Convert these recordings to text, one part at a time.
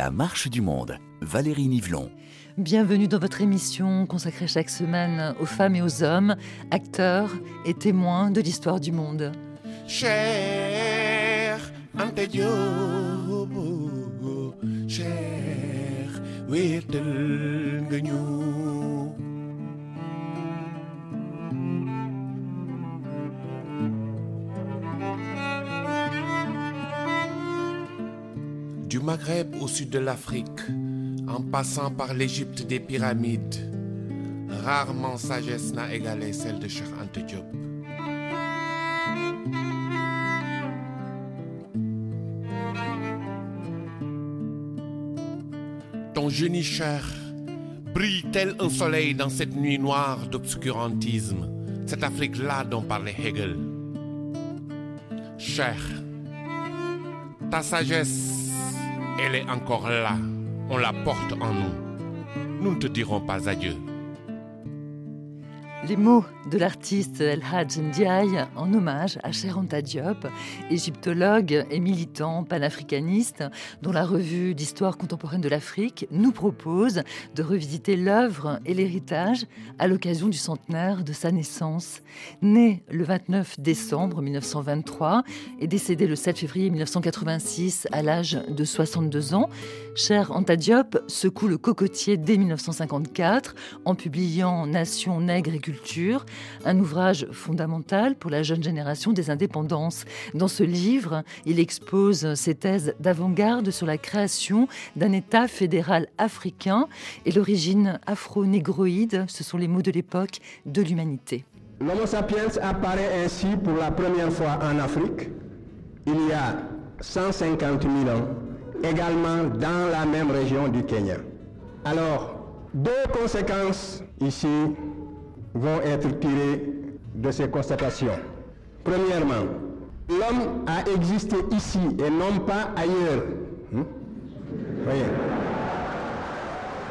La marche du monde, Valérie Nivelon. Bienvenue dans votre émission consacrée chaque semaine aux femmes et aux hommes, acteurs et témoins de l'histoire du monde. Cher ante Diop, cher Maghreb au sud de l'Afrique, en passant par l'Égypte des pyramides, rarement sagesse n'a égalé celle de Cheikh Ante. Ton génie cher brille tel un soleil dans cette nuit noire d'obscurantisme, cette Afrique-là dont parlait Hegel? Cher, ta sagesse, elle est encore là, on la porte en nous. Nous ne te dirons pas adieu. Les mots de l'artiste El Hadj Ndiaye en hommage à Cher Anta Diop, égyptologue et militant panafricaniste, dont la revue d'histoire contemporaine de l'Afrique nous propose de revisiter l'œuvre et l'héritage à l'occasion du centenaire de sa naissance. Né le 29 décembre 1923 et décédé le 7 février 1986 à l'âge de 62 ans, Cher Anta Diop secoue le cocotier dès 1954 en publiant Nation, nègre et culture, un ouvrage fondamental pour la jeune génération des indépendances. Dans ce livre, il expose ses thèses d'avant-garde sur la création d'un État fédéral africain et l'origine afro-négroïde, ce sont les mots de l'époque de l'humanité. L'Homo sapiens apparaît ainsi pour la première fois en Afrique il y a 150 000 ans, également dans la même région du Kenya. Alors, deux conséquences ici vont être tirées de ces constatations. Premièrement, l'homme a existé ici et non pas ailleurs. Hmm?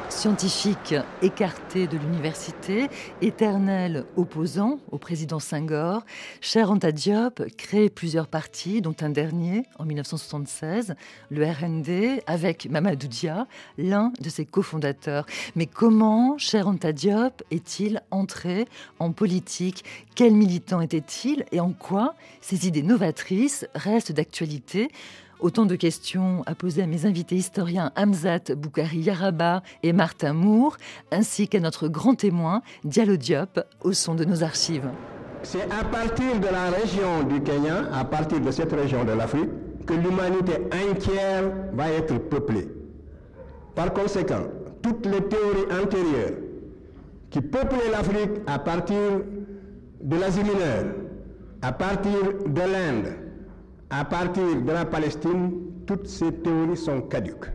Scientifique écarté de l'université, éternel opposant au président Senghor, Cher Anta Diop crée plusieurs partis, dont un dernier en 1976, le RND, avec Mamadou Dia, l'un de ses cofondateurs. Mais comment Cher Anta Diop est-il entré en politique? Quel militant était-il? Et en quoi ses idées novatrices restent d'actualité? Autant de questions à poser à mes invités historiens Hamzat Boukari Yaraba et Martin Moore, ainsi qu'à notre grand témoin Diallo Diop au son de nos archives. C'est à partir de la région du Kenya, à partir de cette région de l'Afrique, que l'humanité entière va être peuplée. Par conséquent, toutes les théories antérieures qui peuplaient l'Afrique à partir de l'Asie mineure, à partir de l'Inde, à partir de la Palestine, toutes ces théories sont caduques.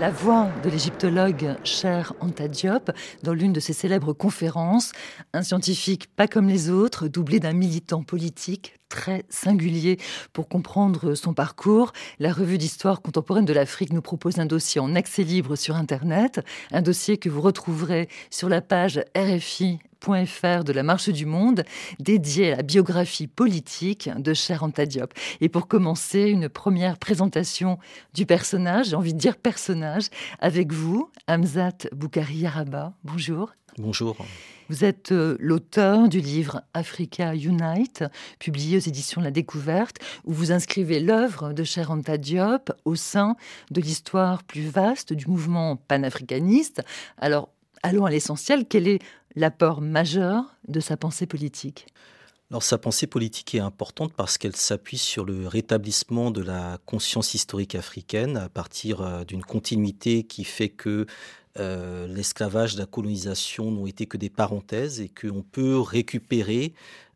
La voix de l'égyptologue Cher Anta Diop dans l'une de ses célèbres conférences, un scientifique pas comme les autres, doublé d'un militant politique très singulier pour comprendre son parcours. La revue d'histoire contemporaine de l'Afrique nous propose un dossier en accès libre sur Internet, un dossier que vous retrouverez sur la page RFI de la Marche du Monde, dédié à la biographie politique de Cher Anta Diop. Et pour commencer, une première présentation du personnage, j'ai envie de dire personnage, avec vous, Hamzat Boukari Yaraba. Bonjour. Bonjour. Vous êtes l'auteur du livre Africa Unite, publié aux éditions La Découverte, où vous inscrivez l'œuvre de Cher Anta Diop au sein de l'histoire plus vaste du mouvement panafricaniste. Alors, allons à l'essentiel. Quel est l'apport majeur de sa pensée politique? Alors sa pensée politique est importante parce qu'elle s'appuie sur le rétablissement de la conscience historique africaine à partir d'une continuité qui fait que euh, l'esclavage, la colonisation n'ont été que des parenthèses et qu'on peut récupérer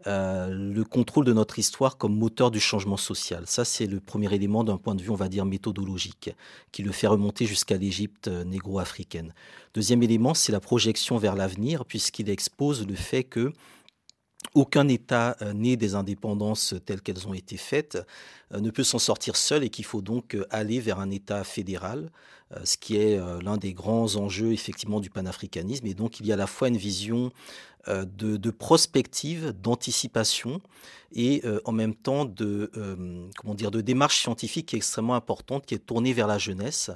euh, le contrôle de notre histoire comme moteur du changement social. Ça, c'est le premier élément d'un point de vue, on va dire, méthodologique, qui le fait remonter jusqu'à l'Égypte négro-africaine. Deuxième élément, c'est la projection vers l'avenir, puisqu'il expose le fait que aucun État né des indépendances telles qu'elles ont été faites ne peut s'en sortir seul et qu'il faut donc aller vers un État fédéral, ce qui est l'un des grands enjeux effectivement du panafricanisme. Et donc il y a à la fois une vision euh, de, prospective, d'anticipation et euh, en même temps de, euh, comment dire, de démarche scientifique qui est extrêmement importante, qui est tournée vers la jeunesse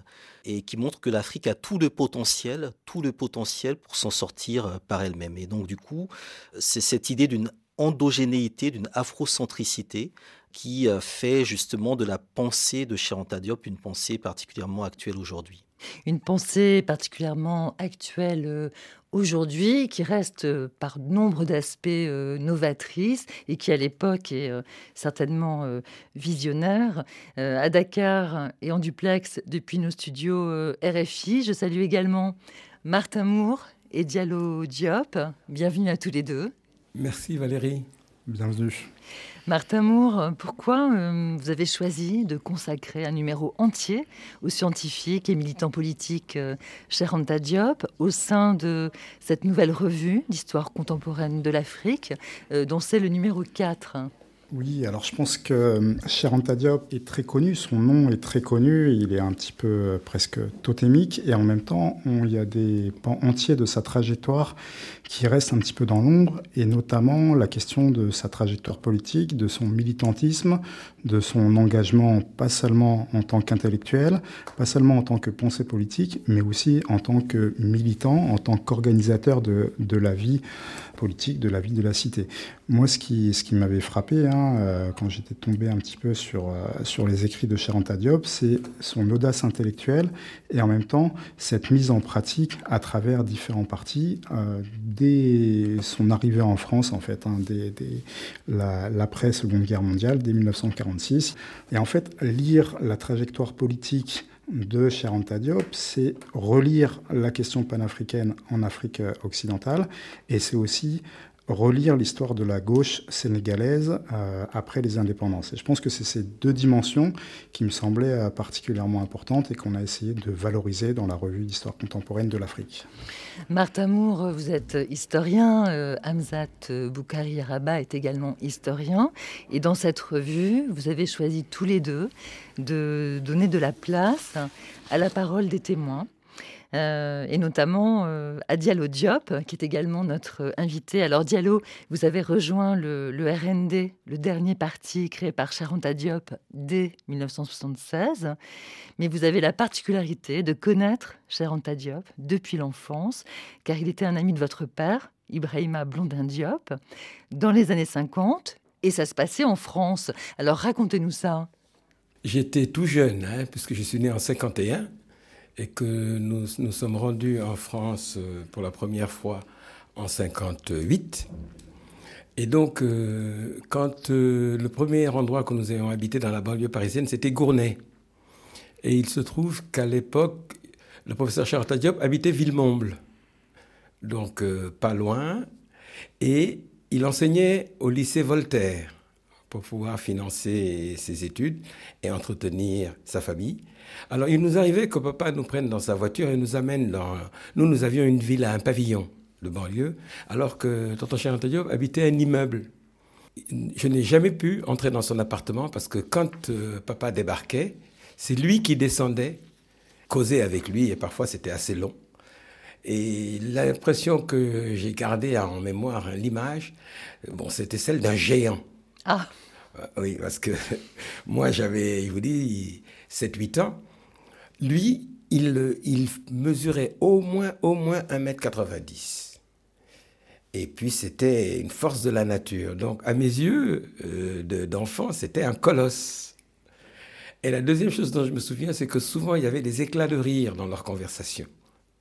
et qui montre que l'Afrique a tout le potentiel, tout le potentiel pour s'en sortir par elle-même. Et donc du coup, c'est cette idée d'une endogénéité, d'une afrocentricité qui fait justement de la pensée de Cheranta Diop une pensée particulièrement actuelle aujourd'hui. Une pensée particulièrement actuelle aujourd'hui, qui reste euh, par nombre d'aspects euh, novatrice et qui à l'époque est euh, certainement visionnaire. à Dakar et en duplex depuis nos studios RFI, je salue également Martin Moore et Diallo Diop. Bienvenue à tous les deux. Merci Valérie. Bienvenue. Martin Moore, pourquoi euh, vous avez choisi de consacrer un numéro entier aux scientifiques et militants politiques euh, Diop au sein de cette nouvelle revue d'histoire contemporaine de l'Afrique, euh, dont c'est le numéro 4 oui, alors je pense que Cheranta Diop est très connu, son nom est très connu, il est un petit peu presque totémique, et en même temps, il y a des pans entiers de sa trajectoire qui reste un petit peu dans l'ombre, et notamment la question de sa trajectoire politique, de son militantisme, de son engagement pas seulement en tant qu'intellectuel, pas seulement en tant que pensée politique, mais aussi en tant que militant, en tant qu'organisateur de, la vie politique, de la vie de la cité. Moi, ce qui, ce qui m'avait frappé hein, euh, quand j'étais tombé un petit peu sur, euh, sur les écrits de Cheranta Diop, c'est son audace intellectuelle et en même temps cette mise en pratique à travers différents partis. Euh, dès son arrivée en France, en fait, hein, dès, l'après-seconde guerre mondiale, dès 1946. Et en fait, lire la trajectoire politique de Cheranta Diop, c'est relire la question panafricaine en Afrique occidentale, et c'est aussi relire l'histoire de la gauche sénégalaise euh, après les indépendances. Et je pense que c'est ces deux dimensions qui me semblaient euh, particulièrement importantes et qu'on a essayé de valoriser dans la revue d'histoire contemporaine de l'Afrique. Martha Moore, vous êtes historien, euh, Hamzat Boukari Araba est également historien, et dans cette revue, vous avez choisi tous les deux de donner de la place à la parole des témoins. Euh, et notamment euh, à Diallo Diop, qui est également notre invité. Alors Diallo, vous avez rejoint le, RND, le dernier parti créé par Charanta Diop dès 1976, mais vous avez la particularité de connaître Charanta Diop depuis l'enfance, car il était un ami de votre père, Ibrahima Blondin Diop, dans les années 50, et ça se passait en France. Alors racontez-nous ça. J'étais tout jeune, hein, puisque je suis né en 51 et que nous nous sommes rendus en France euh, pour la première fois en 58. Et donc, euh, quand euh, le premier endroit que nous ayons habité dans la banlieue parisienne, c'était Gournay. Et il se trouve qu'à l'époque, le professeur Charles Diop habitait Villemomble, donc pas loin, et il enseignait au lycée Voltaire pour pouvoir financer ses études et entretenir sa famille. Alors il nous arrivait que papa nous prenne dans sa voiture et nous amène dans... Nous, nous avions une villa, un pavillon de banlieue, alors que tonton Charles Diop habitait un immeuble. Je n'ai jamais pu entrer dans son appartement parce que quand euh, papa débarquait, c'est lui qui descendait, causait avec lui, et parfois c'était assez long. Et l'impression que j'ai gardée en mémoire, l'image, bon, c'était celle d'un géant. Ah Oui, parce que moi j'avais, je vous dis, 7-8 ans. Lui, il, mesurait au moins, au moins 1m90. Et puis c'était une force de la nature. Donc à mes yeux euh, d'enfant, c'était un colosse. Et la deuxième chose dont je me souviens, c'est que souvent il y avait des éclats de rire dans leur conversation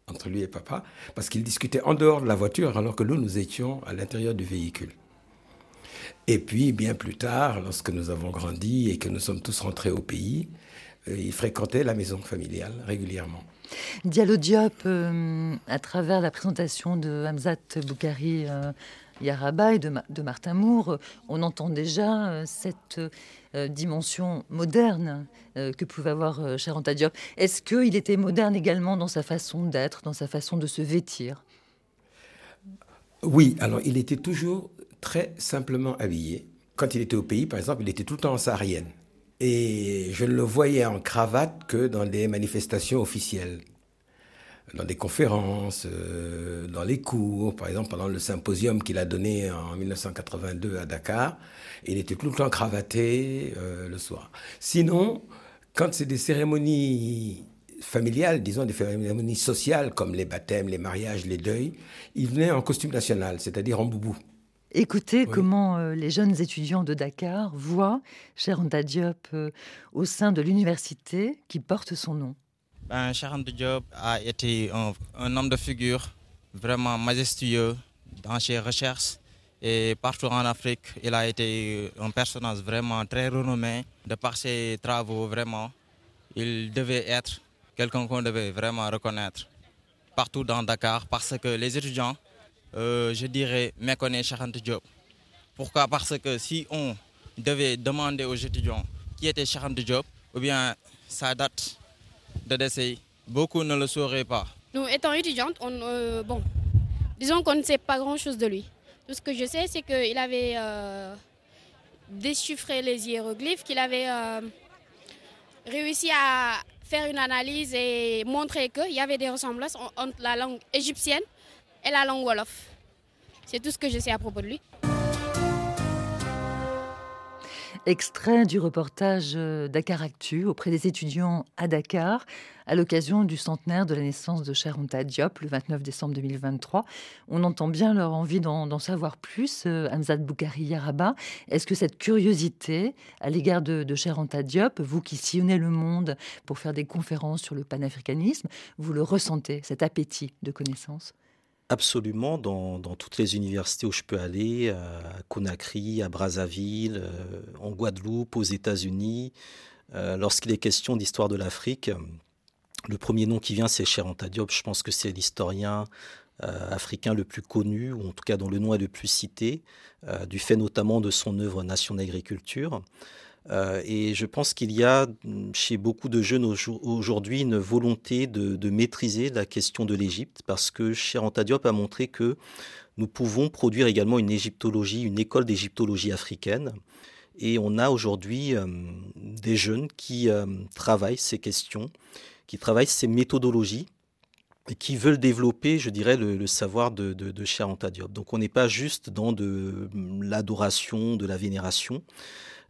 entre lui et papa, parce qu'ils discutaient en dehors de la voiture alors que nous, nous étions à l'intérieur du véhicule. Et puis, bien plus tard, lorsque nous avons grandi et que nous sommes tous rentrés au pays, il fréquentait la maison familiale régulièrement. Diallo Diop, euh, à travers la présentation de Hamzat Boukari euh, Yaraba et de, Martin Moore, on entend déjà cette dimension moderne que pouvait avoir Charanta Diop. Est-ce qu'il était moderne également dans sa façon d'être, dans sa façon de se vêtir? Oui, alors il était toujours très simplement habillé. Quand il était au pays, par exemple, il était tout le temps en saharienne Et je ne le voyais en cravate que dans des manifestations officielles, dans des conférences, euh, dans les cours, par exemple pendant le symposium qu'il a donné en 1982 à Dakar. Il était tout le temps cravaté euh, le soir. Sinon, quand c'est des cérémonies familiales, disons des cérémonies sociales comme les baptêmes, les mariages, les deuils, il venait en costume national, c'est-à-dire en boubou. Écoutez comment euh, les jeunes étudiants de Dakar voient Cher Anta Diop euh, au sein de l'université qui porte son nom. Ben, Cher Anta Diop a été un, homme de figure vraiment majestueux dans ses recherches et partout en Afrique. Il a été un personnage vraiment très renommé de par ses travaux vraiment. Il devait être quelqu'un qu'on devait vraiment reconnaître partout dans Dakar parce que les étudiants euh, je dirais, méconnaît Charente Diop. Pourquoi? Parce que si on devait demander aux étudiants qui était Charente Diop, ou bien sa date de décès, beaucoup ne le sauraient pas. Nous, étant étudiantes, on, euh, bon, disons qu'on ne sait pas grand-chose de lui. Tout ce que je sais, c'est qu'il avait euh, déchiffré les hiéroglyphes, qu'il avait réussi à faire une analyse et montrer qu'il y avait des ressemblances entre la langue égyptienne et la langue Wolof. C'est tout ce que je sais à propos de lui. Extrait du reportage euh, Dakar Actu auprès des étudiants à Dakar à l'occasion du centenaire de la naissance de Cheronta Diop le 29 décembre 2023. On entend bien leur envie d'en savoir plus, euh, Hamzat Boukari Yaraba. Est-ce que cette curiosité à l'égard de, de Diop, vous qui sillonnez le monde pour faire des conférences sur le panafricanisme, vous le ressentez, cet appétit de connaissance? Absolument, dans, toutes les universités où je peux aller, à Conakry, à Brazzaville, euh, en Guadeloupe, aux États-Unis, euh, lorsqu'il est question d'histoire de l'Afrique, le premier nom qui vient, c'est Cheranta Diop. Je pense que c'est l'historien euh, africain le plus connu, ou en tout cas dont le nom est le plus cité, du fait notamment de son œuvre Nation d'agriculture. Euh, et je pense qu'il y a mm, chez beaucoup de jeunes aujourd'hui une volonté de, maîtriser la question de l'Égypte, parce que Cher Diop a montré que nous pouvons produire également une égyptologie, une école d'égyptologie africaine. Et on a aujourd'hui euh, des jeunes qui euh, travaillent ces questions, qui travaillent ces méthodologies et qui veulent développer, je dirais, le, savoir de, de, de. Donc on n'est pas juste dans de mm, l'adoration, de la vénération,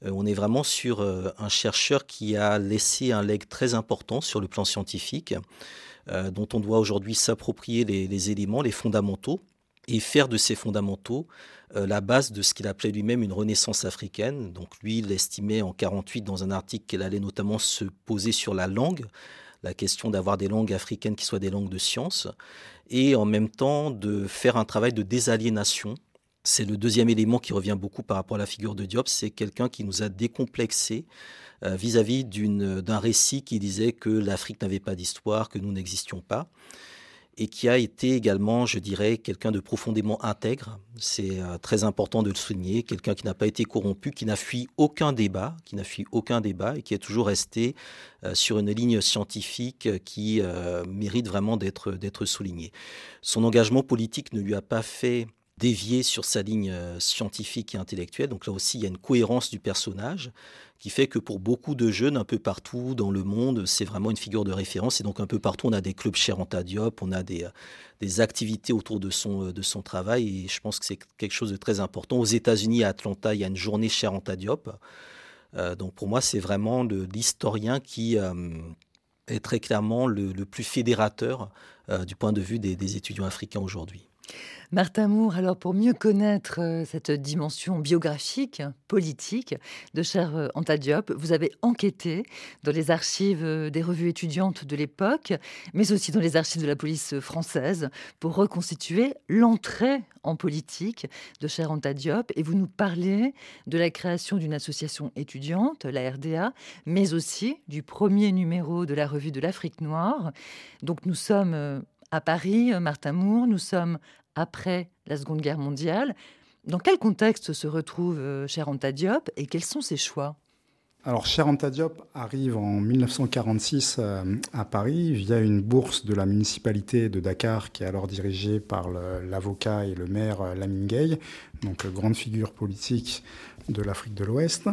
on est vraiment sur euh, un chercheur qui a laissé un leg très important sur le plan scientifique, euh, dont on doit aujourd'hui s'approprier les, éléments, les fondamentaux, et faire de ces fondamentaux la base de ce qu'il appelait lui-même une renaissance africaine. Donc lui, il estimait en 48 dans un article qu'elle allait notamment se poser sur la langue, la question d'avoir des langues africaines qui soient des langues de science, et en même temps de faire un travail de désaliénation c'est le deuxième élément qui revient beaucoup par rapport à la figure de Diop, c'est quelqu'un qui nous a décomplexé euh, vis-à-vis d'un récit qui disait que l'Afrique n'avait pas d'histoire, que nous n'existions pas, et qui a été également, je dirais, quelqu'un de profondément intègre. C'est euh, très important de le souligner, quelqu'un qui n'a pas été corrompu, qui n'a fui aucun débat, qui n'a fui aucun débat et qui est toujours resté euh, sur une ligne scientifique qui mérite vraiment d'être souligné. Son engagement politique ne lui a pas fait dévier sur sa ligne euh, scientifique et intellectuelle. Donc là aussi, il y a une cohérence du personnage qui fait que pour beaucoup de jeunes un peu partout dans le monde, c'est vraiment une figure de référence. Et donc un peu partout, on a des clubs Cheranta Diop, on a des, euh, des activités autour de son, euh, de son travail. Et je pense que c'est quelque chose de très important. Aux États-Unis, à Atlanta, il y a une journée Cheranta Diop. donc pour moi, c'est vraiment l'historien qui est très clairement le, plus fédérateur du point de vue des étudiants africains aujourd'hui. Martin Moore, alors pour mieux connaître euh, cette dimension biographique, politique de cher euh, Anta Diop, vous avez enquêté dans les archives euh, des revues étudiantes de l'époque, mais aussi dans les archives de la police française, pour reconstituer l'entrée en politique de cher Anta Diop. Et vous nous parlez de la création d'une association étudiante, la RDA, mais aussi du premier numéro de la revue de l'Afrique noire. Donc nous sommes à Paris, Martin Moore, nous sommes après la Seconde Guerre mondiale. Dans quel contexte se retrouve euh, Anta Diop et quels sont ses choix? Alors, Cher Anta Diop arrive en 1946 euh, à Paris via une bourse de la municipalité de Dakar qui est alors dirigée par l'avocat et le maire euh, Lamine Gay. Donc grande figure politique de l'Afrique de l'Ouest.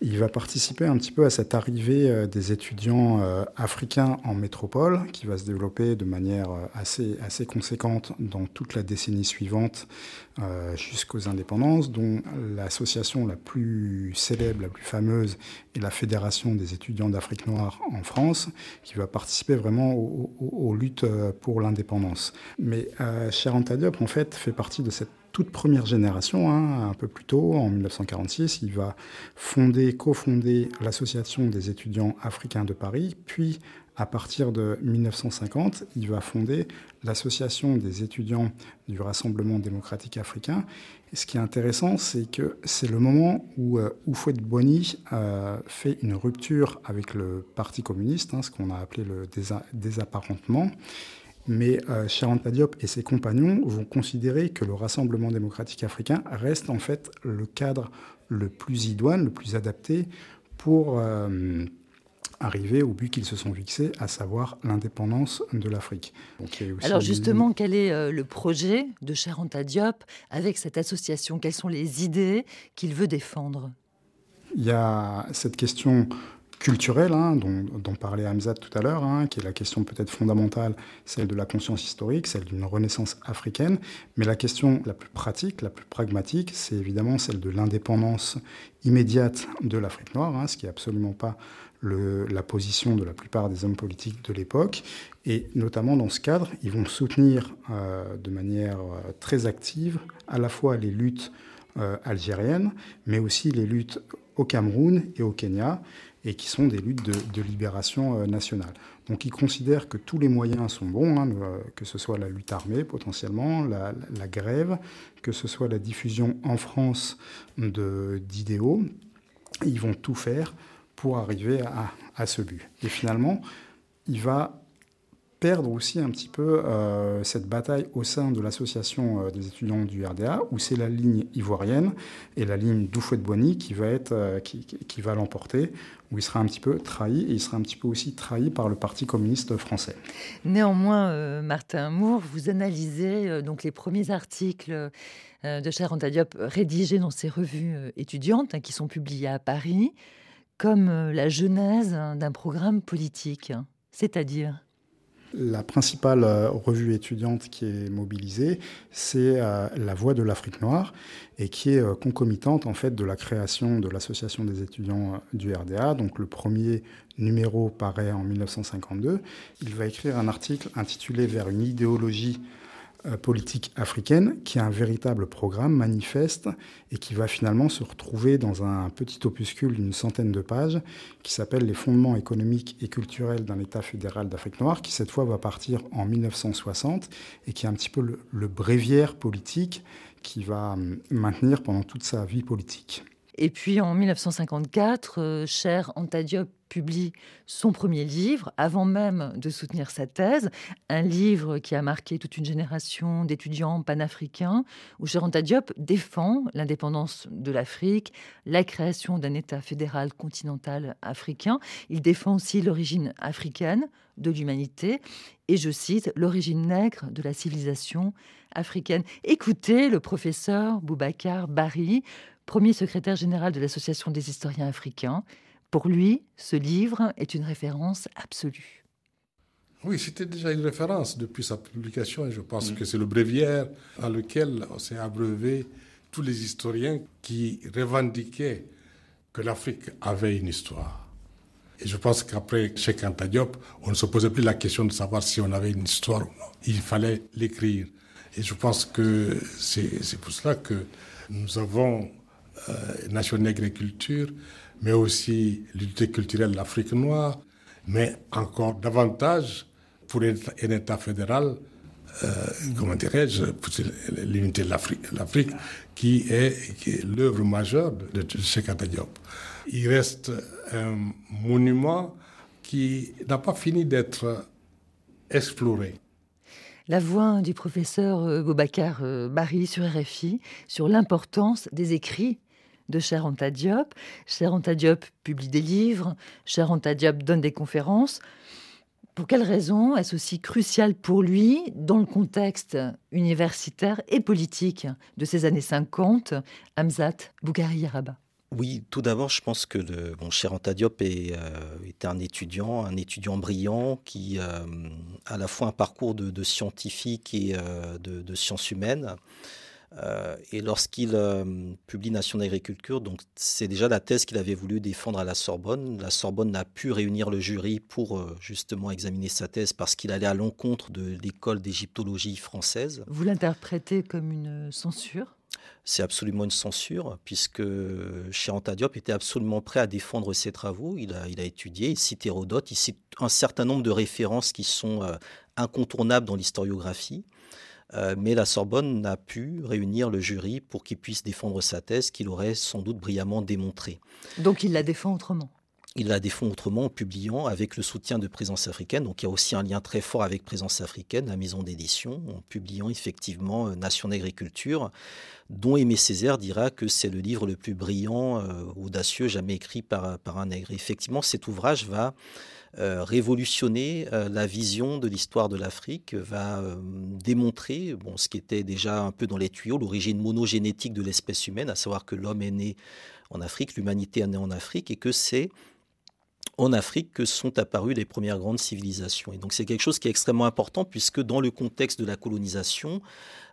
Il va participer un petit peu à cette arrivée euh, des étudiants euh, africains en métropole, qui va se développer de manière euh, assez, assez conséquente dans toute la décennie suivante jusqu'aux indépendances, dont l'association la plus célèbre, la plus fameuse, est la Fédération des étudiants d'Afrique noire en France, qui va participer vraiment aux, luttes pour l'indépendance. Mais Cher Diop, en fait, fait partie de cette toute première génération, hein, un peu plus tôt, en 1946, il va fonder, cofonder l'Association des étudiants africains de Paris, puis à partir de 1950, il va fonder l'Association des étudiants du Rassemblement démocratique africain. Et ce qui est intéressant, c'est que c'est le moment où euh, Oufouet Boigny euh, fait une rupture avec le Parti communiste, hein, ce qu'on a appelé le désapparentement. Mais euh, Diop et ses compagnons vont considérer que le Rassemblement démocratique africain reste en fait le cadre le plus idoine, le plus adapté pour euh, arriver au but qu'ils se sont fixés, à savoir l'indépendance de l'Afrique. Alors justement, quel est euh, le projet de Charanta Diop avec cette association? Quelles sont les idées qu'il veut défendre? Il y a cette question culturelle, hein, dont, parlait Hamzat tout à l'heure, hein, qui est la question peut-être fondamentale, celle de la conscience historique, celle d'une renaissance africaine. Mais la question la plus pratique, la plus pragmatique, c'est évidemment celle de l'indépendance immédiate de l'Afrique noire, hein, ce qui n'est absolument pas le, la position de la plupart des hommes politiques de l'époque. Et notamment dans ce cadre, ils vont soutenir euh, de manière euh, très active à la fois les luttes euh, algériennes, mais aussi les luttes au Cameroun et au Kenya et qui sont des luttes de, libération euh, nationale. Donc ils considèrent que tous les moyens sont bons, hein, que ce soit la lutte armée potentiellement, la, grève, que ce soit la diffusion en France d'idéaux. Ils vont tout faire pour arriver à, à ce but. Et finalement, il va perdre aussi un petit peu euh, cette bataille au sein de l'association euh, des étudiants du RDA, où c'est la ligne ivoirienne et la ligne Doufouet-Boigny qui va, être, euh, qui, va l'emporter, où il sera un petit peu trahi, et il sera un petit peu aussi trahi par le Parti communiste français. Néanmoins, Martin Moore, vous analysez donc les premiers articles de Cher Diop rédigés dans ces revues étudiantes hein, qui sont publiées à Paris comme la genèse d'un programme politique, c'est-à-dire? La principale euh, revue étudiante qui est mobilisée, c'est euh, La Voix de l'Afrique noire et qui est euh, concomitante en fait de la création de l'Association des étudiants du RDA. Donc le premier numéro paraît en 1952. Il va écrire un article intitulé Vers une idéologie politique africaine, qui a un véritable programme manifeste et qui va finalement se retrouver dans un petit opuscule d'une centaine de pages qui s'appelle Les fondements économiques et culturels d'un État fédéral d'Afrique noire, qui cette fois va partir en 1960 et qui est un petit peu le, le bréviaire politique qui va hum, maintenir pendant toute sa vie politique. Et puis en 1954, euh, Cher Antadiop publie son premier livre, avant même de soutenir sa thèse, un livre qui a marqué toute une génération d'étudiants panafricains, où Cher Diop défend l'indépendance de l'Afrique, la création d'un État fédéral continental africain. Il défend aussi l'origine africaine de l'humanité et, je cite, l'origine nègre de la civilisation africaine. Écoutez le professeur Boubacar Bari, premier secrétaire général de l'Association des historiens africains. Pour lui, ce livre est une référence absolue. Oui, c'était déjà une référence depuis sa publication et je pense mm. que c'est le bréviaire à lequel s'est abreuvé tous les historiens qui revendiquaient que l'Afrique avait une histoire. Et je pense qu'après Cheikh Anta Diop, on ne se posait plus la question de savoir si on avait une histoire ou non. Il fallait l'écrire. Et je pense que c'est pour cela que nous avons euh, Nation Agriculture, mais aussi l'unité culturelle de l'Afrique noire, mais encore davantage pour un État fédéral, euh, comment dirais-je, pour l'unité de l'Afrique, qui est, l'œuvre majeure de, de Cheikh Diop. Il reste un monument qui n'a pas fini d'être exploré. La voix du professeur euh, Boubacar Barry sur RFI sur l'importance des écrits de Cher Anta Diop. Publie des livres, Cher Anta Diop donne des conférences. Pour quelles raisons est-ce aussi crucial pour lui dans le contexte universitaire et politique de ces années 50, Hamzat Bougari Yaraba oui, tout d'abord, je pense que le bon, est, euh, était un étudiant, un étudiant brillant qui a euh, à la fois un parcours de, scientifique et euh, de, sciences humaines. Et lorsqu'il publie Nation d'agriculture, donc c'est déjà la thèse qu'il avait voulu défendre à la Sorbonne. La Sorbonne n'a pu réunir le jury pour justement examiner sa thèse parce qu'il allait à l'encontre de l'école d'égyptologie française. Vous l'interprétez comme une censure? C'est absolument une censure, puisque Anta Diop était absolument prêt à défendre ses travaux. Il a, il a étudié, il cite Hérodote, il cite un certain nombre de références qui sont euh, incontournables dans l'historiographie. Euh, mais la Sorbonne n'a pu réunir le jury pour qu'il puisse défendre sa thèse qu'il aurait sans doute brillamment démontrée. Donc il la défend autrement il la défend autrement en publiant avec le soutien de Présence africaine. Donc il y a aussi un lien très fort avec Présence africaine, la maison d'édition, en publiant effectivement euh, Nation d'agriculture, dont Aimé Césaire dira que c'est le livre le plus brillant, euh, audacieux, jamais écrit par, par un nègre. Effectivement, cet ouvrage va révolutionner la vision de l'histoire de l'Afrique, va démontrer bon, ce qui était déjà un peu dans les tuyaux, l'origine monogénétique de l'espèce humaine, à savoir que l'homme est né en Afrique, l'humanité est née en Afrique, et que c'est en Afrique que sont apparues les premières grandes civilisations. Et donc c'est quelque chose qui est extrêmement important puisque dans le contexte de la colonisation,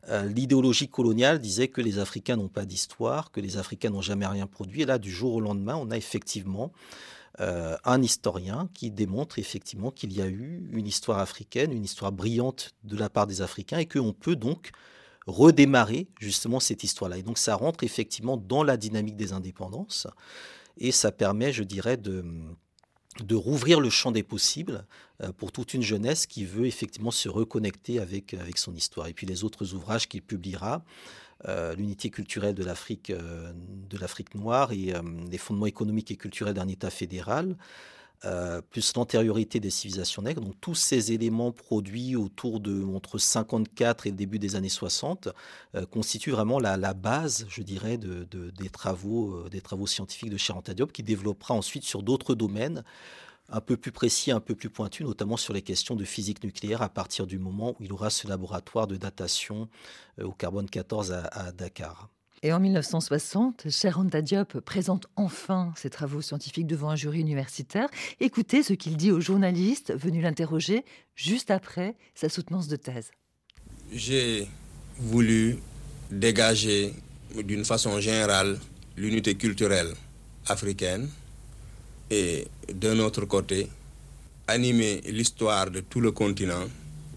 euh, l'idéologie coloniale disait que les Africains n'ont pas d'histoire, que les Africains n'ont jamais rien produit. Et là, du jour au lendemain, on a effectivement euh, un historien qui démontre effectivement qu'il y a eu une histoire africaine, une histoire brillante de la part des Africains et qu'on peut donc redémarrer justement cette histoire-là. Et donc ça rentre effectivement dans la dynamique des indépendances et ça permet, je dirais, de de rouvrir le champ des possibles euh, pour toute une jeunesse qui veut effectivement se reconnecter avec, avec son histoire. Et puis les autres ouvrages qu'il publiera, l'unité culturelle de l'Afrique euh, de l'Afrique noire et les fondements économiques et culturels d'un État fédéral, euh, plus l'antériorité des civilisations nègres. Donc tous ces éléments produits autour de entre 54 et le début des années 60 euh, constituent vraiment la, base, je dirais, de, des, travaux, euh, des travaux scientifiques de Anta Diop, qui développera ensuite sur d'autres domaines un peu plus précis, un peu plus pointus, notamment sur les questions de physique nucléaire à partir du moment où il aura ce laboratoire de datation au carbone 14 à Dakar. Et en 1960, Cher Anta Diop présente enfin ses travaux scientifiques devant un jury universitaire. Écoutez ce qu'il dit aux journalistes venus l'interroger juste après sa soutenance de thèse. J'ai voulu dégager d'une façon générale l'unité culturelle africaine et d'un autre côté animer l'histoire de tout le continent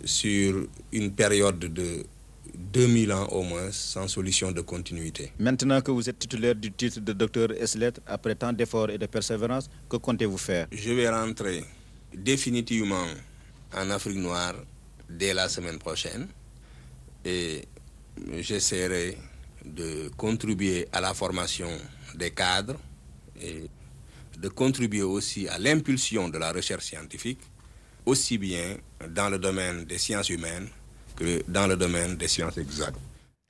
sur une période de 2000 ans au moins sans solution de continuité. Maintenant que vous êtes titulaire du titre de docteur s après tant d'efforts et de persévérance, que comptez-vous faire? Je vais rentrer définitivement en Afrique noire dès la semaine prochaine et j'essaierai de contribuer à la formation des cadres et de contribuer aussi à l'impulsion de la recherche scientifique, aussi bien dans le domaine des sciences humaines que dans le domaine des sciences exactes.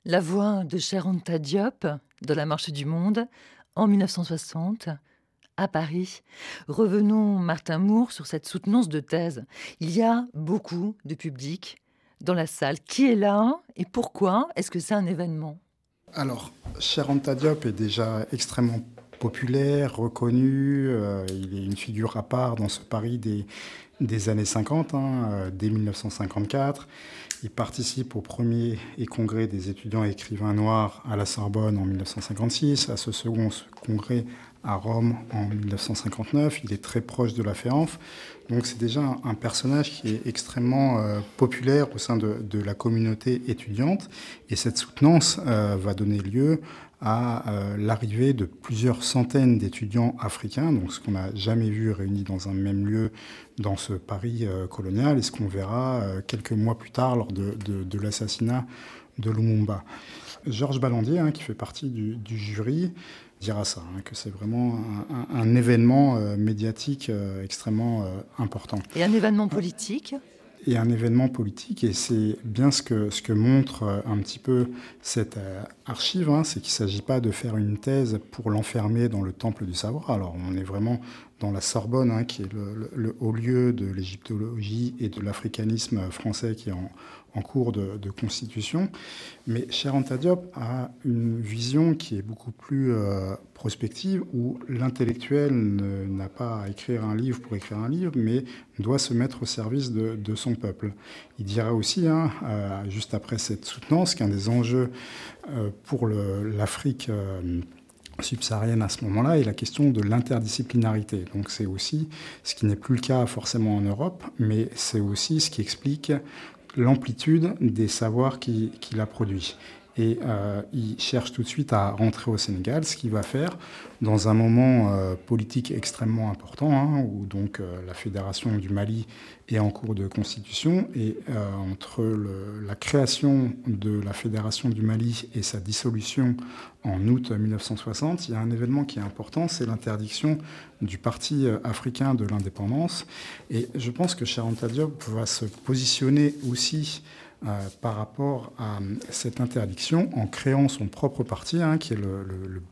La voix de Anta Diop dans La Marche du Monde en 1960 à Paris. Revenons, Martin Moore, sur cette soutenance de thèse. Il y a beaucoup de public dans la salle. Qui est là et pourquoi est-ce que c'est un événement? Alors, Anta Diop est déjà extrêmement populaire, reconnu. Euh, il est une figure à part dans ce Paris des, des années 50, hein, euh, dès 1954. Il participe au premier congrès des étudiants et écrivains noirs à la Sorbonne en 1956, à ce second congrès à Rome en 1959. Il est très proche de la FEANF. Donc c'est déjà un, personnage qui est extrêmement euh, populaire au sein de, la communauté étudiante. Et cette soutenance va donner lieu à euh, l'arrivée de plusieurs centaines d'étudiants africains, donc ce qu'on n'a jamais vu réunis dans un même lieu dans ce Paris colonial, et ce qu'on verra quelques mois plus tard lors de, l'assassinat de Lumumba. Georges Ballandier, hein, qui fait partie du, jury, dira ça, hein, que c'est vraiment un, événement euh, médiatique euh, extrêmement euh, important. Et un événement politique et un événement politique, et c'est bien ce que, ce que montre un petit peu cette archive, hein, c'est qu'il ne s'agit pas de faire une thèse pour l'enfermer dans le temple du savoir. Alors on est vraiment dans la Sorbonne, hein, qui est le, haut lieu de l'égyptologie et de l'africanisme français qui est en, en cours de, constitution. Mais Cher Diop a une vision qui est beaucoup plus euh, prospective, où l'intellectuel n'a pas à écrire un livre pour écrire un livre, mais doit se mettre au service de, son peuple. Il dira aussi, hein, euh, juste après cette soutenance, qu'un des enjeux euh, pour l'Afrique subsaharienne à ce moment-là est la question de l'interdisciplinarité. Donc c'est aussi ce qui n'est plus le cas forcément en Europe, mais c'est aussi ce qui explique l'amplitude des savoirs qu'il a produits. Et euh, il cherche tout de suite à rentrer au Sénégal, ce qu'il va faire dans un moment euh, politique extrêmement important, hein, où donc euh, la fédération du Mali est en cours de constitution, et entre la création de la fédération du Mali et sa dissolution en août 1960, il y a un événement qui est important, c'est l'interdiction du Parti africain de l'indépendance. Et je pense que Charanta Diop va se positionner aussi euh, par rapport à euh, cette interdiction en créant son propre parti, hein, qui est le,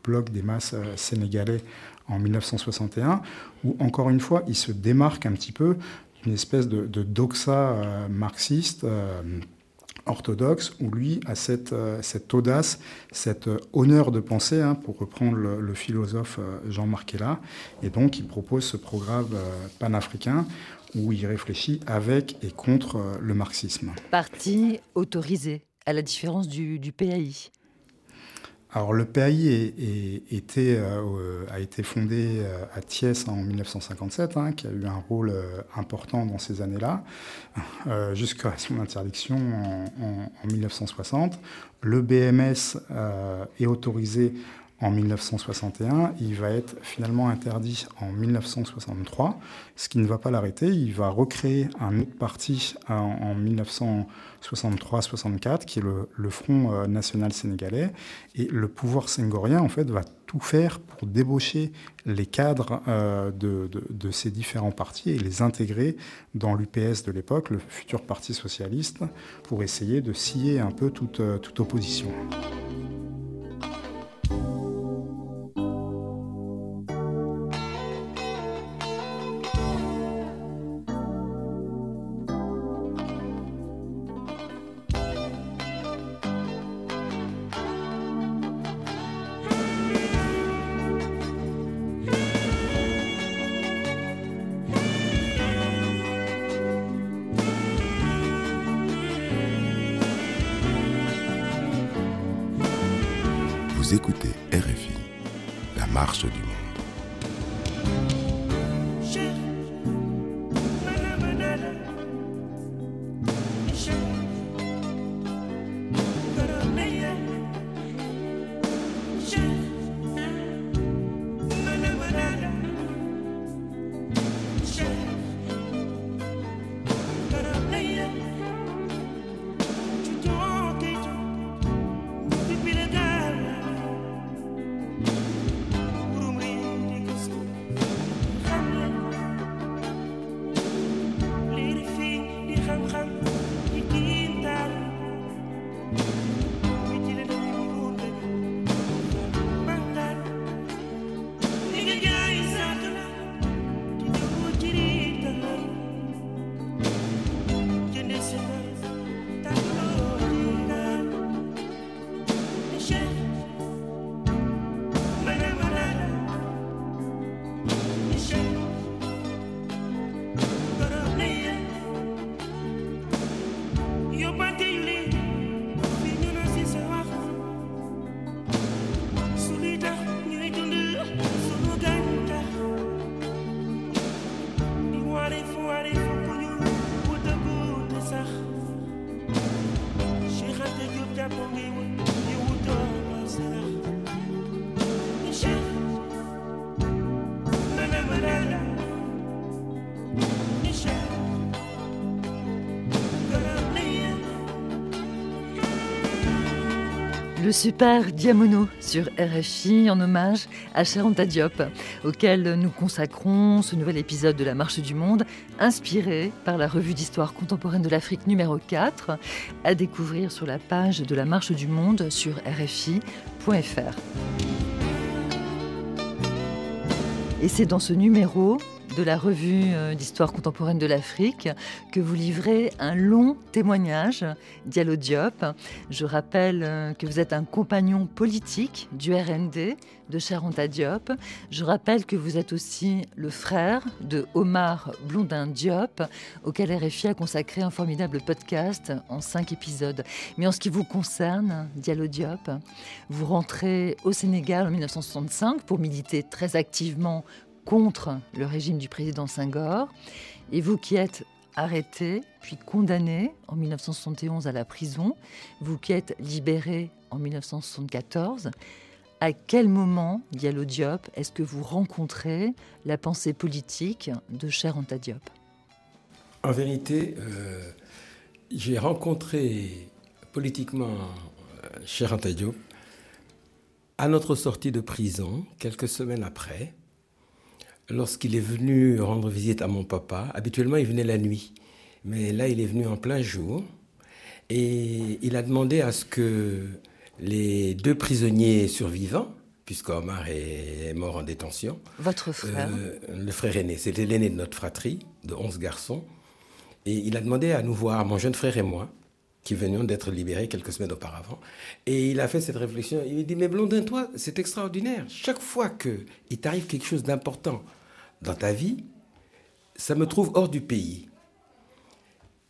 Bloc des masses euh, sénégalais en 1961, où encore une fois, il se démarque un petit peu d'une espèce de, doxa marxiste orthodoxe, où lui a cette, audace, cet honneur de penser, hein, pour reprendre le, philosophe Jean-Marc Ella, et donc il propose ce programme panafricain où il réfléchit avec et contre euh, le marxisme. Parti autorisé, à la différence du, PAI. Alors le PAI euh, a été fondé euh, à Thiès en 1957, hein, qui a eu un rôle important dans ces années-là, jusqu'à son interdiction en, 1960. Le BMS est autorisé en 1961. Il va être finalement interdit en 1963, ce qui ne va pas l'arrêter. Il va recréer un autre parti en, 1963-64, qui est le, Front euh, national sénégalais. Et le pouvoir sengorien, en fait, va tout faire pour débaucher les cadres euh, de, ces différents partis et les intégrer dans l'UPS de l'époque, le futur Parti socialiste, pour essayer de scier un peu toute, euh, toute opposition. Écoutez RFI, la marche du super Diamono sur RFI en hommage à Charanta Diop, auquel nous consacrons ce nouvel épisode de La Marche du Monde, inspiré par la revue d'histoire contemporaine de l'Afrique numéro 4, à découvrir sur la page de La Marche du Monde sur RFI.fr. Et c'est dans ce numéro de la revue euh, d'histoire contemporaine de l'Afrique que vous livrez un long témoignage, Diallo Diop. Je rappelle euh, que vous êtes un compagnon politique du RND de Charanta Diop. Je rappelle que vous êtes aussi le frère de Omar Blondin Diop, auquel RFI a consacré un formidable podcast en cinq épisodes. Mais en ce qui vous concerne, Diallo Diop, vous rentrez au Sénégal en 1965 pour militer très activement contre le régime du président Senghor. Et vous qui êtes arrêté, puis condamné en 1971 à la prison, vous qui êtes libéré en 1974, à quel moment, Diallo Diop, est-ce que vous rencontrez la pensée politique de Cher Anta Diop? En vérité, euh, j'ai rencontré politiquement euh, Cher Anta Diop à notre sortie de prison, quelques semaines après, lorsqu'il est venu rendre visite à mon papa. Habituellement, il venait la nuit. Mais là, il est venu en plein jour. Et il a demandé à ce que les deux prisonniers survivants, puisque Omar est mort en détention. Votre frère euh, Le frère aîné. C'était l'aîné de notre fratrie, de 11 garçons. Et il a demandé à nous voir, mon jeune frère et moi, qui venions d'être libérés quelques semaines auparavant. Et il a fait cette réflexion. Il m'a dit, mais Blondin, toi, c'est extraordinaire. Chaque fois qu'il t'arrive quelque chose d'important dans ta vie, ça me trouve hors du pays.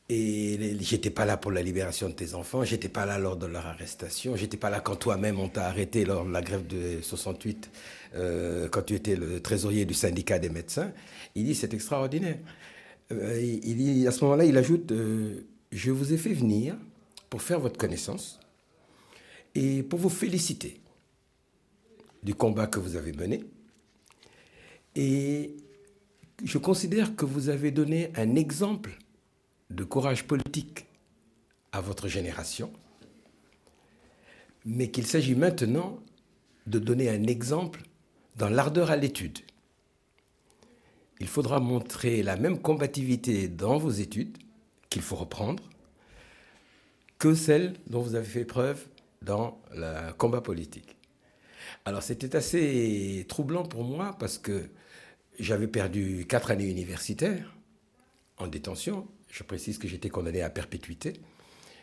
Et j'étais pas là pour la libération de tes enfants, j'étais pas là lors de leur arrestation, j'étais pas là quand toi-même on t'a arrêté lors de la grève de 68, euh, quand tu étais le trésorier du syndicat des médecins. Il dit c'est extraordinaire. Euh, il dit à ce moment-là, il ajoute euh, je vous ai fait venir pour faire votre connaissance et pour vous féliciter du combat que vous avez mené. Et je considère que vous avez donné un exemple de courage politique à votre génération, mais qu'il s'agit maintenant de donner un exemple dans l'ardeur à l'étude. Il faudra montrer la même combativité dans vos études qu'il faut reprendre que celle dont vous avez fait preuve dans le combat politique. Alors c'était assez troublant pour moi parce que j'avais perdu quatre années universitaires en détention. Je précise que j'étais condamné à perpétuité.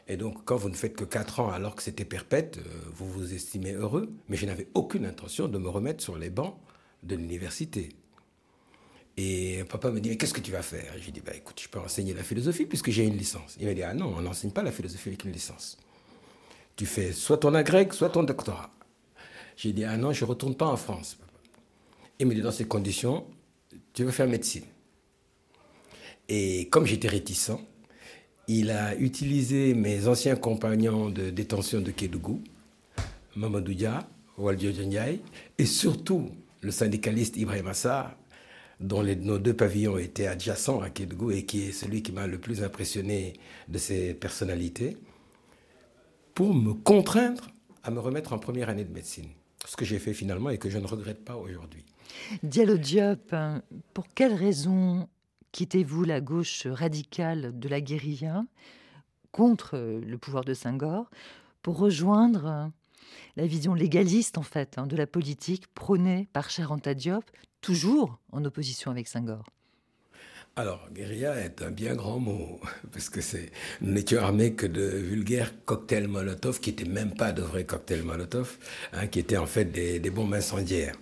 Et donc, quand vous ne faites que quatre ans alors que c'était perpète, euh, vous vous estimez heureux. Mais je n'avais aucune intention de me remettre sur les bancs de l'université. Et papa me dit, mais qu'est-ce que tu vas faire? J'ai dit, bah, écoute, je peux enseigner la philosophie puisque j'ai une licence. Il m'a dit, ah non, on n'enseigne pas la philosophie avec une licence. Tu fais soit ton agrég, soit ton doctorat. J'ai dit, ah non, je ne retourne pas en France. Il me dit, dans ces conditions, tu veux faire médecine. Et comme j'étais réticent, il a utilisé mes anciens compagnons de détention de Kédougou, Mamadou Dia, Waldio et surtout le syndicaliste Ibrahim Assar, dont nos deux pavillons étaient adjacents à Kédougou et qui est celui qui m'a le plus impressionné de ses personnalités, pour me contraindre à me remettre en première année de médecine. Ce que j'ai fait finalement et que je ne regrette pas aujourd'hui. Diallo Diop, pour quelles raisons quittez-vous la gauche radicale de la guérilla contre le pouvoir de Senghor pour rejoindre la vision légaliste en fait hein, de la politique prônée par Charanta Diop, toujours en opposition avec Senghor. Alors, guérilla est un bien grand mot, parce que c'est, nous n'étions armés que de vulgaires cocktails Molotov, qui n'étaient même pas de vrais cocktails Molotov, hein, qui étaient en fait des, bombes incendiaires,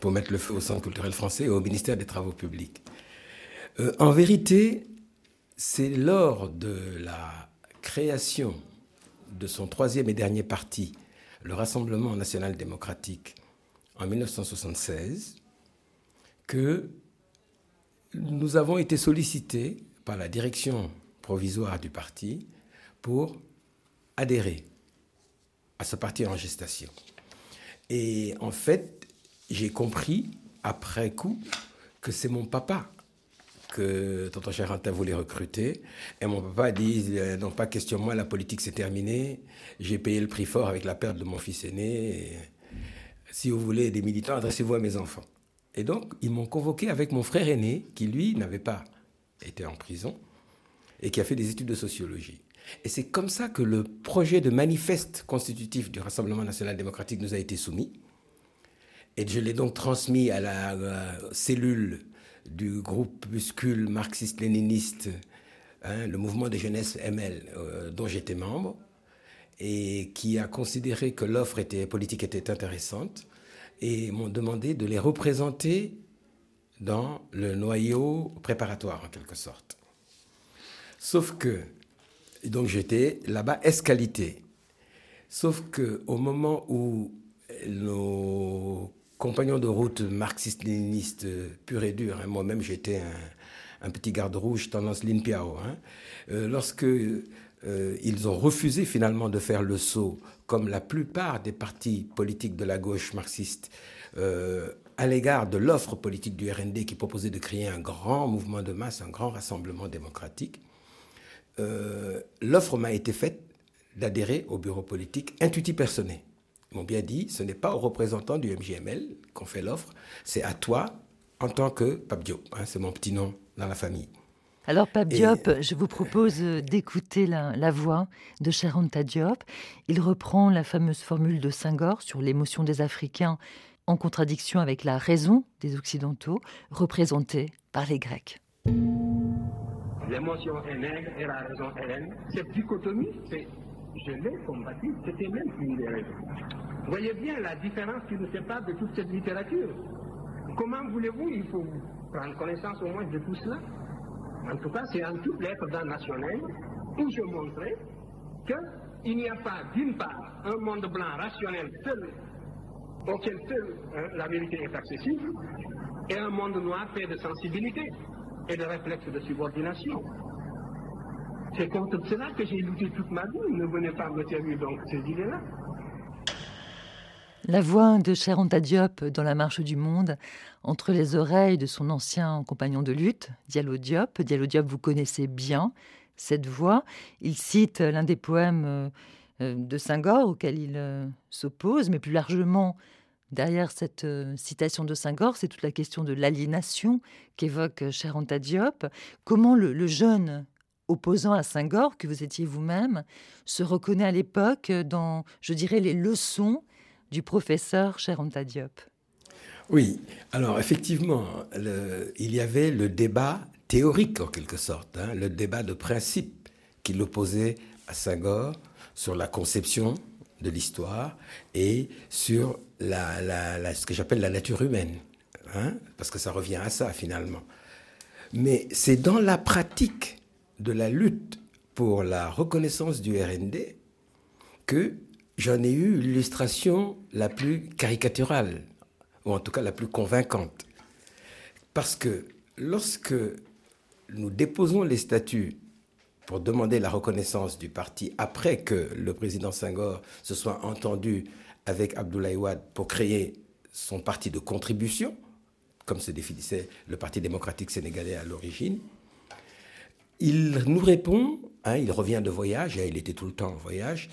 pour mettre le feu au Centre culturel français et au ministère des Travaux publics. Euh, en vérité, c'est lors de la création de son troisième et dernier parti, le Rassemblement national démocratique, en 1976, que nous avons été sollicités par la direction provisoire du parti pour adhérer à ce parti en gestation. Et en fait, j'ai compris après coup que c'est mon papa que Tonton Charanta voulait recruter. Et mon papa a dit, euh, non pas question moi, la politique c'est terminé. J'ai payé le prix fort avec la perte de mon fils aîné. si vous voulez des militants, adressez-vous à mes enfants. Et donc, ils m'ont convoqué avec mon frère aîné, qui lui n'avait pas été en prison et qui a fait des études de sociologie. Et c'est comme ça que le projet de manifeste constitutif du Rassemblement national démocratique nous a été soumis. Et je l'ai donc transmis à la, cellule du groupe muscule marxiste-léniniste, hein, le mouvement de jeunesse ML, euh, dont j'étais membre, et qui a considéré que l'offre politique était intéressante, et m'ont demandé de les représenter dans le noyau préparatoire, en quelque sorte. Sauf que, donc j'étais là-bas escalité. Sauf que au moment où nos compagnon de route marxiste-léniniste pur et dur. Hein. Moi-même, j'étais un, petit garde rouge tendance Lin Piao. Hein. Euh, lorsque euh, ils ont refusé finalement de faire le saut, comme la plupart des partis politiques de la gauche marxiste, euh, à l'égard de l'offre politique du RND qui proposait de créer un grand mouvement de masse, un grand rassemblement démocratique, l'offre m'a été faite d'adhérer au bureau politique intuitif personné m'ont bien dit, ce n'est pas aux représentants du MGML qu'on fait l'offre, c'est à toi en tant que Pape Diop. Hein, c'est mon petit nom dans la famille. Alors, Pape Diop, je vous propose d'écouter la, voix de Cheranta Diop. Il reprend la fameuse formule de Senghor sur l'émotion des Africains en contradiction avec la raison des Occidentaux, représentée par les Grecs. L'émotion est nègre et la raison est laine. Cette dichotomie, c'est je l'ai combattu, c'était même une des raisons. Voyez bien la différence qui nous sépare de toute cette littérature. Comment voulez-vous, il faut prendre connaissance au moins de tout cela? En tout cas, c'est en toute lettre d'un national où je montrais qu'il n'y a pas, d'une part, un monde blanc rationnel seul, auquel seul hein, la vérité est accessible, et un monde noir fait de sensibilité et de réflexe de subordination. C'est contre cela que j'ai lutté toute ma vie. Ne venez pas me servir donc ces idées-là. La voix de Cher Diop dans La Marche du Monde, entre les oreilles de son ancien compagnon de lutte, Diallo Diop. Vous connaissez bien cette voix. Il cite l'un des poèmes euh, euh, de Senghor auquel il euh, s'oppose, mais plus largement, derrière cette citation de Senghor, c'est toute la question de l'aliénation qu'évoque Cher Diop. Comment le, le jeune opposant à Senghor, que vous étiez vous-même, se reconnaît à l'époque dans, je dirais, les leçons du professeur Cheranta Diop. Oui, alors effectivement, il y avait le débat théorique en quelque sorte, hein, le débat de principe qui l'opposait à Senghor sur la conception de l'histoire et sur ce que j'appelle la nature humaine, hein, parce que ça revient à ça finalement. Mais c'est dans la pratique de la lutte pour la reconnaissance du RND que j'en ai eu l'illustration la plus caricaturale, ou en tout cas la plus convaincante. Parce que lorsque nous déposons les statuts pour demander la reconnaissance du parti après que le président Senghor se soit entendu avec Abdoulaye Wade pour créer son parti de contribution, comme se définissait le Parti démocratique sénégalais à l'origine, il nous répond, hein, il revient de voyage, il était tout le temps en voyage.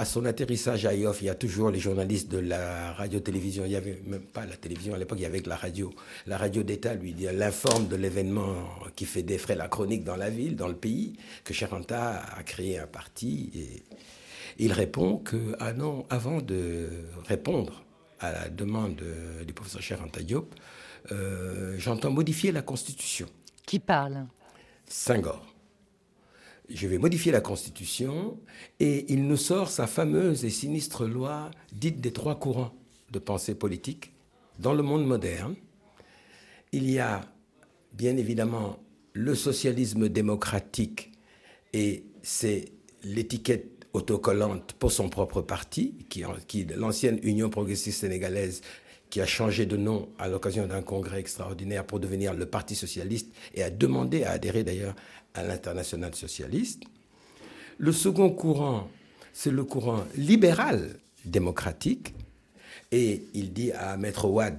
À son atterrissage à Yoff, il y a toujours les journalistes de la radio-télévision. Il n'y avait même pas la télévision à l'époque, il y avait la radio. La radio d'État lui dit, l'informe de l'événement qui fait défrayer la chronique dans la ville, dans le pays, que Cheranta a créé un parti. Et il répond que, ah non, avant de répondre à la demande du professeur Cheranta Diop, euh, j'entends modifier la Constitution. Qui parle? Senghor. Je vais modifier la Constitution et il nous sort sa fameuse et sinistre loi dite des trois courants de pensée politique dans le monde moderne. Il y a bien évidemment le socialisme démocratique et c'est l'étiquette autocollante pour son propre parti, qui, l'ancienne Union progressiste sénégalaise qui a changé de nom à l'occasion d'un congrès extraordinaire pour devenir le Parti socialiste et a demandé à adhérer d'ailleurs à l'international socialiste. Le second courant, c'est le courant libéral démocratique. Et il dit à Maître Ouad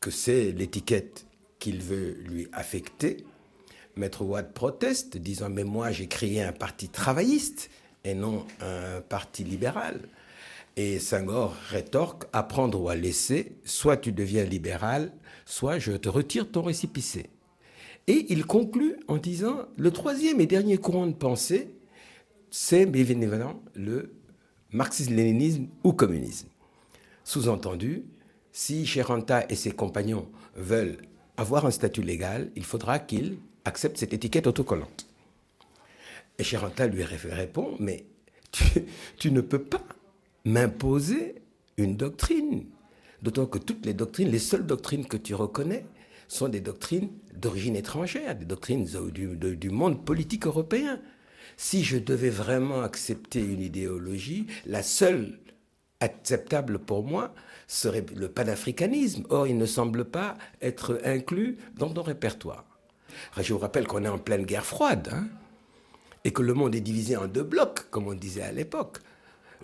que c'est l'étiquette qu'il veut lui affecter. Maître Ouad proteste, disant Mais moi, j'ai créé un parti travailliste et non un parti libéral. Et Senghor rétorque à prendre ou laisser, soit tu deviens libéral, soit je te retire ton récipicé. Et il conclut en disant le troisième et dernier courant de pensée, c'est bien évidemment le marxisme-léninisme ou communisme. Sous-entendu, si Cheranta et ses compagnons veulent avoir un statut légal, il faudra qu'ils acceptent cette étiquette autocollante. Et Cheranta lui répond, mais tu, ne peux pas m'imposer une doctrine. D'autant que toutes les doctrines, les seules doctrines que tu reconnais, sont des doctrines d'origine étrangère, des doctrines du, monde politique européen. Si je devais vraiment accepter une idéologie, la seule acceptable pour moi serait le panafricanisme. Or, il ne semble pas être inclus dans ton répertoire. Je vous rappelle qu'on est en pleine guerre froide, hein, et que le monde est divisé en deux blocs, comme on disait à l'époque.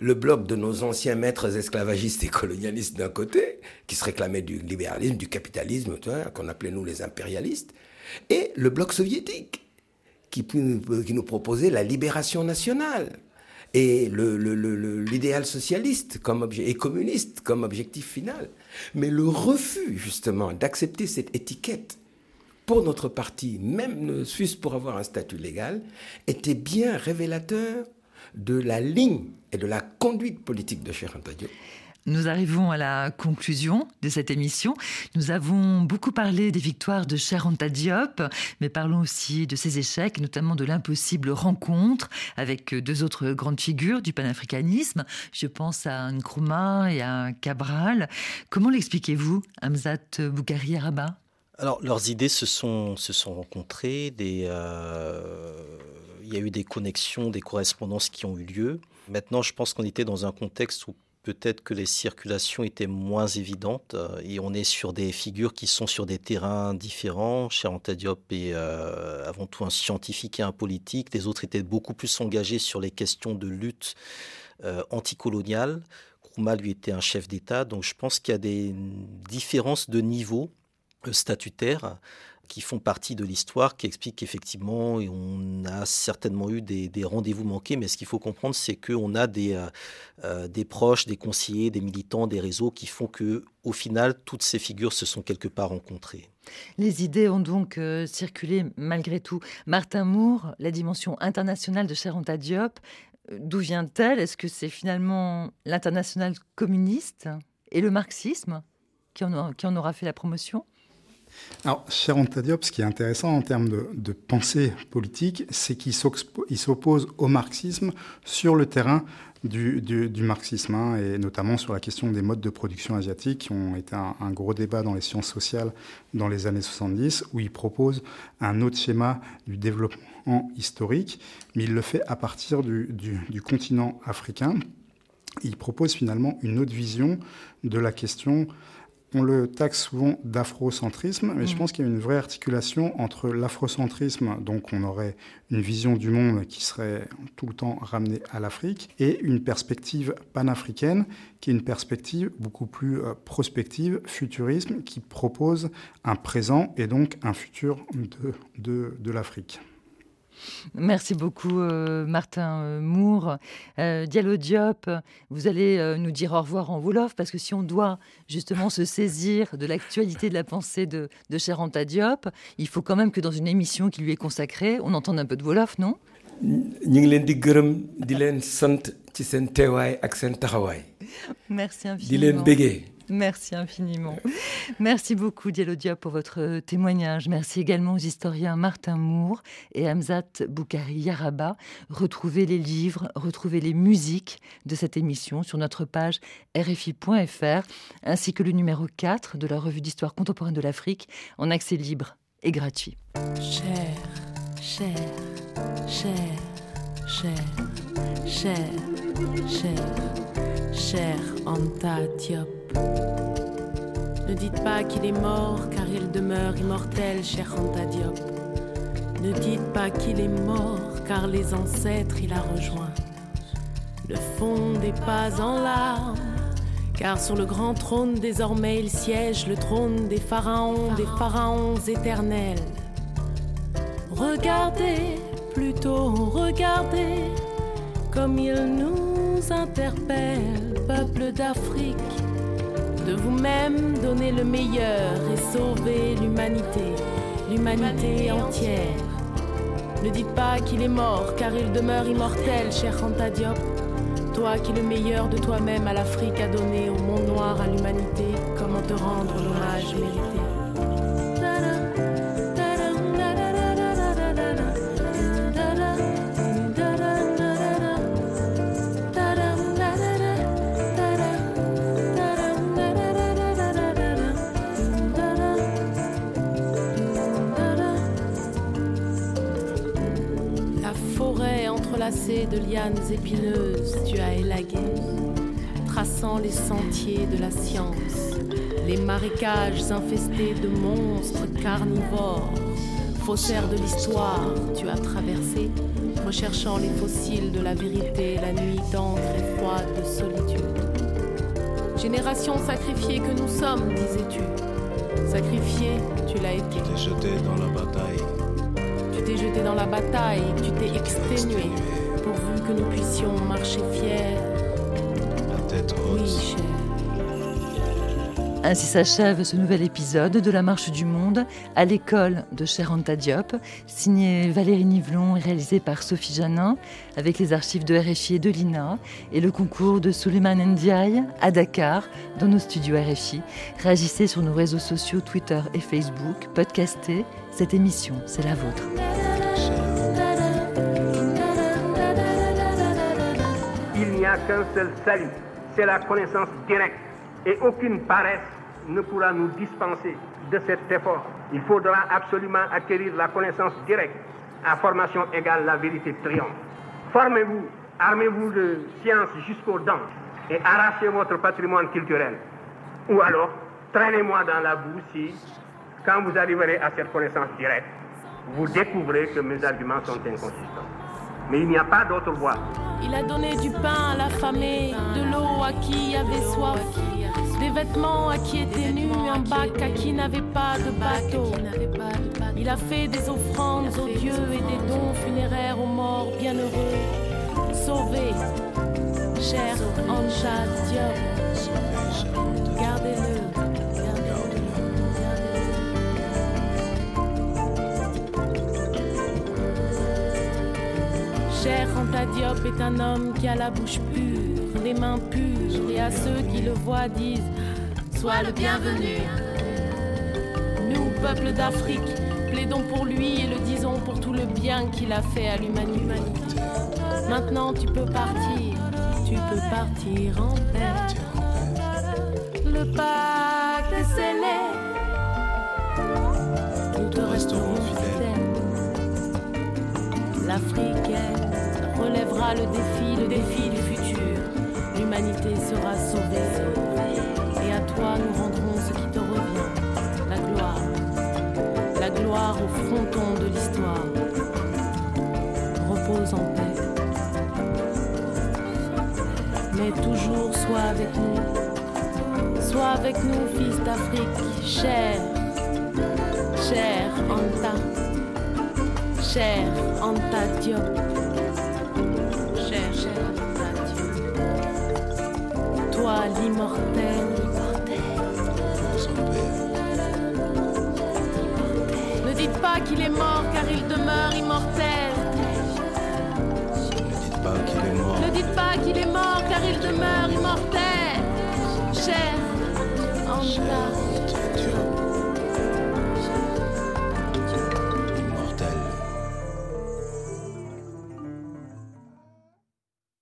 Le bloc de nos anciens maîtres esclavagistes et colonialistes d'un côté, qui se réclamaient du libéralisme, du capitalisme, qu'on appelait nous les impérialistes, et le bloc soviétique, qui, nous proposait la libération nationale et l'idéal socialiste comme objet, et communiste comme objectif final. Mais le refus, justement, d'accepter cette étiquette pour notre parti, même ne fût pour avoir un statut légal, était bien révélateur de la ligne et de la conduite politique de Cheikh Anta nous arrivons à la conclusion de cette émission. Nous avons beaucoup parlé des victoires de Cher Anta Diop, mais parlons aussi de ses échecs, notamment de l'impossible rencontre avec deux autres grandes figures du panafricanisme. Je pense à Nkrumah et à Cabral. Comment l'expliquez-vous, Hamzat Boukari Araba? Alors, leurs idées se sont, rencontrées, euh, il y a eu des connexions, des correspondances qui ont eu lieu. Maintenant, je pense qu'on était dans un contexte où peut-être que les circulations étaient moins évidentes euh, et on est sur des figures qui sont sur des terrains différents. Cher Diop est euh, avant tout un scientifique et un politique. Les autres étaient beaucoup plus engagés sur les questions de lutte anticoloniale. Krouma, lui, était un chef d'État. Donc je pense qu'il y a des différences de niveau statutaire qui font partie de l'histoire, qui expliquent qu'effectivement, on a certainement eu des, rendez-vous manqués, mais ce qu'il faut comprendre, c'est qu'on a des, euh, euh, des proches, des conseillers, des militants, des réseaux qui font que, au final, toutes ces figures se sont quelque part rencontrées. Les idées ont donc euh, circulé malgré tout. Martin Moore, la dimension internationale de Charenta Diop, d'où vient-elle? Est-ce que c'est finalement l'international communiste et le marxisme qui qui en aura fait la promotion? Alors, cher Diop, ce qui est intéressant en termes de, pensée politique, c'est qu'il s'oppose au marxisme sur le terrain du, marxisme, hein, et notamment sur la question des modes de production asiatiques, qui ont été un, gros débat dans les sciences sociales dans les années 70, où il propose un autre schéma du développement historique, mais il le fait à partir du continent africain. Il propose finalement une autre vision de la question on le taxe souvent d'afrocentrisme, mais je mm. pense qu'il y a une vraie articulation entre l'afrocentrisme, donc on aurait une vision du monde qui serait tout le temps ramenée à l'Afrique, et une perspective panafricaine qui est une perspective beaucoup plus euh, prospective, futurisme, qui propose un présent et donc un futur de, de l'Afrique. Merci beaucoup, euh, Martin euh, Moore. Euh, Diallo Diop, vous allez nous dire au revoir en Wolof, parce que si on doit justement se saisir de l'actualité de la pensée de, de Cher Anta Diop, il faut quand même que dans une émission qui lui est consacrée, on entende un peu de Wolof, non? Merci infiniment. Merci infiniment. Merci beaucoup, Dielodia, pour votre témoignage. Merci également aux historiens Martin Moore et Hamzat Boukari Yaraba. Retrouvez les livres, retrouvez les musiques de cette émission sur notre page rfi.fr, ainsi que le numéro 4 de la revue d'histoire contemporaine de l'Afrique en accès libre et gratuit. Ne dites pas qu'il est mort, car il demeure immortel, cher Anta Diop. Ne dites pas qu'il est mort, car les ancêtres il a rejoint. Le fond pas en larmes, car sur le grand trône désormais il siège, le trône des pharaons, des pharaons éternels. Regardez, plutôt regardez, comme il nous interpelle, peuple d'Afrique de vous-même donner le meilleur et sauver l'humanité, l'humanité entière. Ne dites pas qu'il est mort, car il demeure immortel, cher Khanta Diop. Toi qui le meilleur de toi-même à l'Afrique a donné, au monde noir, à l'humanité, comment te rendre l'hommage mérité? De lianes épineuses, tu as élagué, traçant les sentiers de la science, les marécages infestés de monstres carnivores, faussaires de l'histoire, tu as traversé, recherchant les fossiles de la vérité, la nuit d'encre et froide de solitude. Génération sacrifiée que nous sommes, disais-tu. Sacrifié, tu l'as été. Tu t'es jeté dans la bataille. Tu t'es jeté dans la bataille, tu t'es exténué que nous puissions marcher fiers. La tête haute. Ainsi s'achève ce nouvel épisode de La Marche du Monde à l'école de Cheranta Diop, signé Valérie Nivelon et réalisé par Sophie Janin, avec les archives de RFI et de l'INA, et le concours de Suleiman Ndiaye à Dakar, dans nos studios RFI. Réagissez sur nos réseaux sociaux Twitter et Facebook, podcastez. Cette émission, c'est la vôtre. Qu'un seul salut, c'est la connaissance directe. Et aucune paresse ne pourra nous dispenser de cet effort. Il faudra absolument acquérir la connaissance directe. À formation égale, la vérité triomphe. Formez-vous, armez-vous de science jusqu'aux dents et arrachez votre patrimoine culturel. Ou alors, traînez-moi dans la boue si, quand vous arriverez à cette connaissance directe, vous découvrez que mes arguments sont inconsistants. Mais il n'y a pas d'autre voie. Il a donné du pain à l'affamé, de l'eau à qui avait soif, des vêtements à qui était nu, un bac à qui n'avait pas de bateau. Il a fait des offrandes aux dieux et des dons funéraires aux morts bienheureux. Sauvé, cher Anja Diop, gardez-le. Cher Anta Diop est un homme qui a la bouche pure, les mains pures, et à ceux qui le voient disent Sois le bienvenu. Nous, peuple d'Afrique, plaidons pour lui et le disons pour tout le bien qu'il a fait à l'humanité. Maintenant, tu peux partir, tu peux partir en paix. Le pacte est scellé. Nous te resterons fidèles. L'Afrique relèvera le défi, le défi du futur. L'humanité sera sauvée. Et à toi, nous rendrons ce qui te revient, la gloire. La gloire au fronton de l'histoire. Repose en paix. Mais toujours sois avec nous. Sois avec nous, fils d'Afrique, cher, cher Anta, cher Anta Diop. L'immortel. Ne dites pas qu'il est mort car il demeure immortel. Ne dites pas qu'il est mort. Ne dites pas qu'il est mort car il demeure immortel. Cher Anta.